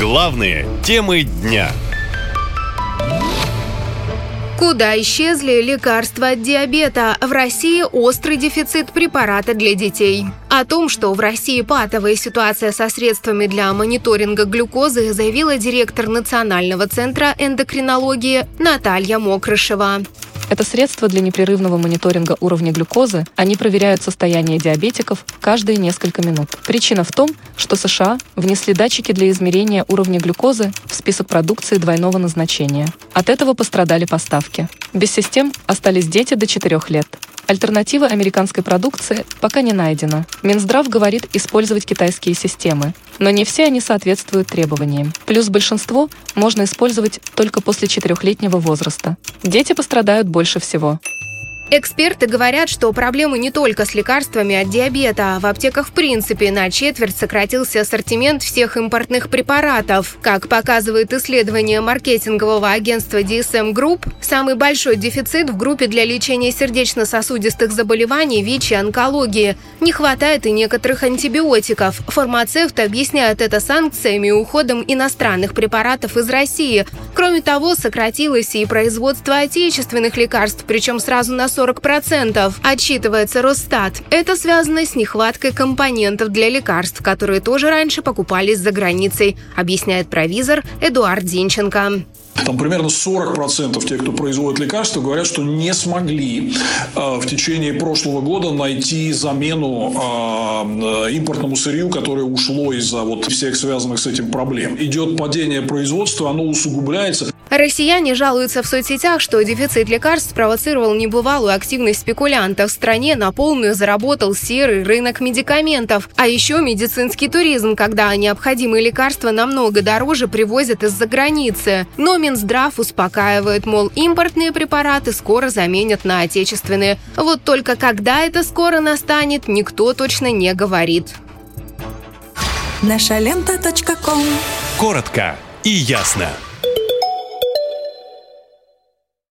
Главные темы дня. Куда исчезли лекарства от диабета? В России острый дефицит препарата для детей. О том, что в России патовая ситуация со средствами для мониторинга глюкозы, заявила директор Национального центра эндокринологии Наталья Мокрышева. Это средство для непрерывного мониторинга уровня глюкозы. Они проверяют состояние диабетиков каждые несколько минут. Причина в том, что США внесли датчики для измерения уровня глюкозы в список продукции двойного назначения. От этого пострадали поставки. Без систем остались дети до 4 лет. Альтернатива американской продукции пока не найдена. Минздрав говорит использовать китайские системы, но не все они соответствуют требованиям. Плюс большинство можно использовать только после четырехлетнего возраста. Дети пострадают больше всего. Эксперты говорят, что проблемы не только с лекарствами от диабета. В аптеках в принципе на четверть сократился ассортимент всех импортных препаратов. Как показывает исследование маркетингового агентства DSM Group, самый большой дефицит в группе для лечения сердечно-сосудистых заболеваний, ВИЧ и онкологии. Не хватает и некоторых антибиотиков. Фармацевты объясняют это санкциями и уходом иностранных препаратов из России. Кроме того, сократилось и производство отечественных лекарств, причем сразу на 40 40%, отчитывается Росстат. Это связано с нехваткой компонентов для лекарств, которые тоже раньше покупались за границей, объясняет провизор Эдуард Зинченко. Там примерно 40% тех, кто производит лекарства, говорят, что не смогли э, в течение прошлого года найти замену э, импортному сырью, которое ушло из-за вот всех связанных с этим проблем. Идет падение производства, оно усугубляется. Россияне жалуются в соцсетях, что дефицит лекарств спровоцировал небывалую активность спекулянтов. В стране на полную заработал серый рынок медикаментов. А еще медицинский туризм, когда необходимые лекарства намного дороже привозят из-за границы. Но Минздрав успокаивает, мол, импортные препараты скоро заменят на отечественные. Вот только когда это скоро настанет, никто точно не говорит. Наша лента. Коротко и ясно.